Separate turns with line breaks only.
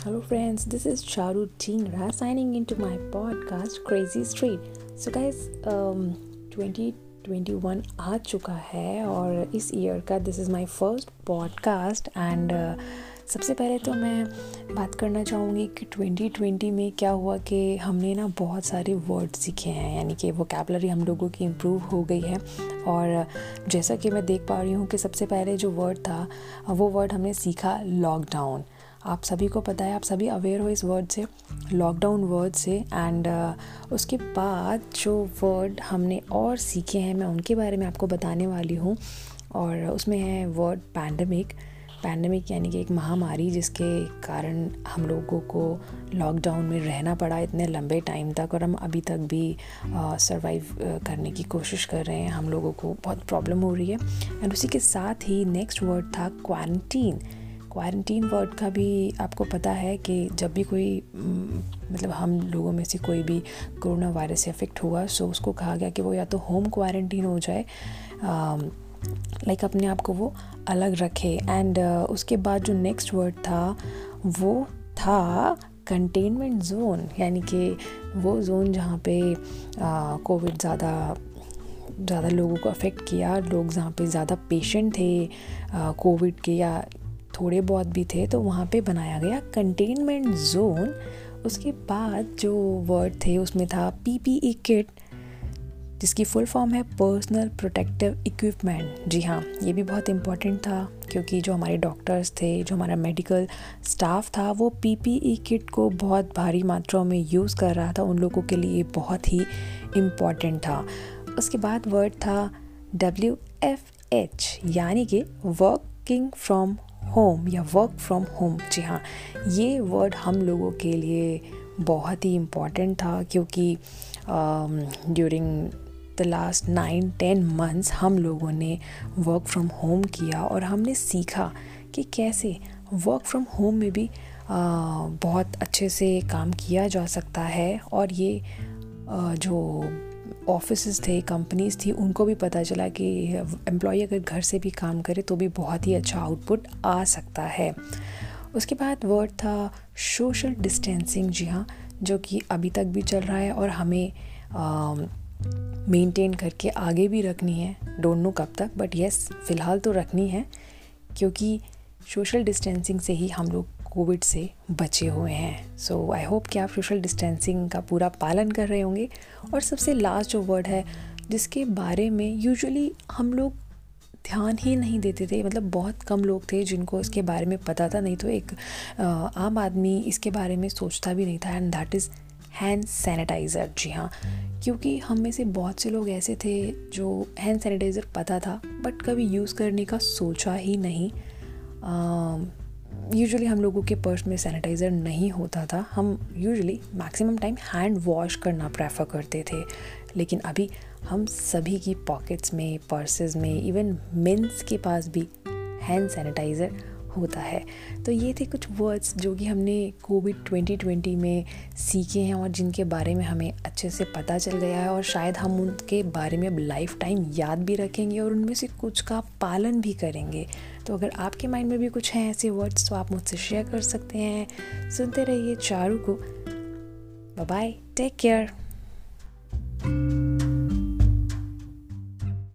friends, this is Charu Chingra signing into my podcast Crazy Street. So guys, um, 2021 आ चुका है और इस year का this is my first podcast and सबसे पहले तो मैं बात करना चाहूँगी कि 2020 में क्या हुआ कि हमने ना बहुत सारे वर्ड सीखे हैं यानी कि वो कैबलरी हम लोगों की इम्प्रूव हो गई है। और जैसा कि मैं देख पा रही हूँ कि सबसे पहले जो वर्ड था वो वर्ड हमने सीखा लॉकडाउन आप सभी को पता है आप सभी अवेयर हो इस वर्ड से लॉकडाउन वर्ड से एंड uh, उसके बाद जो वर्ड हमने और सीखे हैं मैं उनके बारे में आपको बताने वाली हूँ और उसमें है वर्ड पैंडमिक पैंडमिक यानी कि एक महामारी जिसके कारण हम लोगों को लॉकडाउन में रहना पड़ा इतने लंबे टाइम तक और हम अभी तक भी सरवाइव uh, करने की कोशिश कर रहे हैं। हम लोगों को बहुत प्रॉब्लम हो रही है। एंड उसी के साथ ही नेक्स्ट वर्ड था क्वारंटीन क्वारंटीन वर्ड का भी आपको पता है कि जब भी कोई मतलब हम लोगों में से कोई भी कोरोना वायरस से अफेक्ट हुआ सो उसको कहा गया कि वो या तो होम क्वारंटीन हो जाए लाइक अपने आप को वो अलग रखे। एंड uh, उसके बाद जो नेक्स्ट वर्ड था वो था कंटेनमेंट जोन यानी कि वो जोन जहाँ पे कोविड ज़्यादा ज़्यादा लोगों को अफेक्ट किया लोग जहाँ पे ज़्यादा पेशेंट थे कोविड के या थोड़े बहुत भी थे तो वहाँ पे बनाया गया कंटेनमेंट जोन उसके बाद जो वर्ड थे, उसमें था पी पी ई किट जिसकी फुल फॉर्म है पर्सनल प्रोटेक्टिव इक्विपमेंट जी हाँ ये भी बहुत इंपॉर्टेंट था, क्योंकि जो हमारे डॉक्टर्स थे, जो हमारा मेडिकल स्टाफ था, वो पी पी ई किट को बहुत भारी मात्रा में यूज़ कर रहा था। उन लोगों के लिए बहुत ही इंपॉर्टेंट था। उसके बाद वर्ड था डब्ल्यू एफ़ एच यानी कि वर्किंग फ्रॉम होम या वर्क फ्रॉम होम जी हाँ ये वर्ड हम लोगों के लिए बहुत ही इंपॉर्टेंट था क्योंकि during the last nine ten months हम लोगों ने वर्क फ्रॉम होम किया और हमने सीखा कि कैसे वर्क फ्रॉम होम में भी uh, बहुत अच्छे से काम किया जा सकता है और ये uh, जो ऑफ़िस थे कंपनीज़ थी, उनको भी पता चला कि एम्प्लॉय अगर घर से भी काम करे तो भी बहुत ही अच्छा आउटपुट आ सकता है। उसके बाद वर्ड था सोशल डिस्टेंसिंग जी हाँ जो कि अभी तक भी चल रहा है और हमें मेंटेन करके आगे भी रखनी है। डोंट नो कब तक बट यस फ़िलहाल तो रखनी है, क्योंकि सोशल डिस्टेंसिंग से ही हम लोग कोविड से बचे हुए हैं। सो आई होप कि आप सोशल डिस्टेंसिंग का पूरा पालन कर रहे होंगे। और सबसे लास्ट जो वर्ड है जिसके बारे में यूजुअली हम लोग ध्यान ही नहीं देते थे मतलब बहुत कम लोग थे जिनको इसके बारे में पता था। नहीं तो एक आम आदमी इसके बारे में सोचता भी नहीं था। And that is hand sanitizer जी हाँ। क्योंकि हम में से बहुत से लोग ऐसे थे जो हैंड सैनिटाइज़र पता था बट कभी यूज़ करने का सोचा ही नहीं। यूजुअली हम लोगों के पर्स में सैनिटाइज़र नहीं होता था। हम usually maximum time hand wash करना प्रेफर करते थे। लेकिन अभी हम सभी की पॉकेट्स में पर्सेज में इवन मेंस के पास भी हैंड सैनिटाइज़र होता है। तो ये थे कुछ वर्ड्स जो कि हमने कोविड 2020 में सीखे हैं और जिनके बारे में हमें अच्छे से पता चल गया है और शायद हम उनके बारे में अब लाइफ टाइम याद भी रखेंगे और उनमें से कुछ का पालन भी करेंगे। तो अगर आपके माइंड में भी कुछ हैं ऐसे वर्ड्स तो आप मुझसे शेयर कर सकते हैं। सुनते रहिए चारू को। Bye take care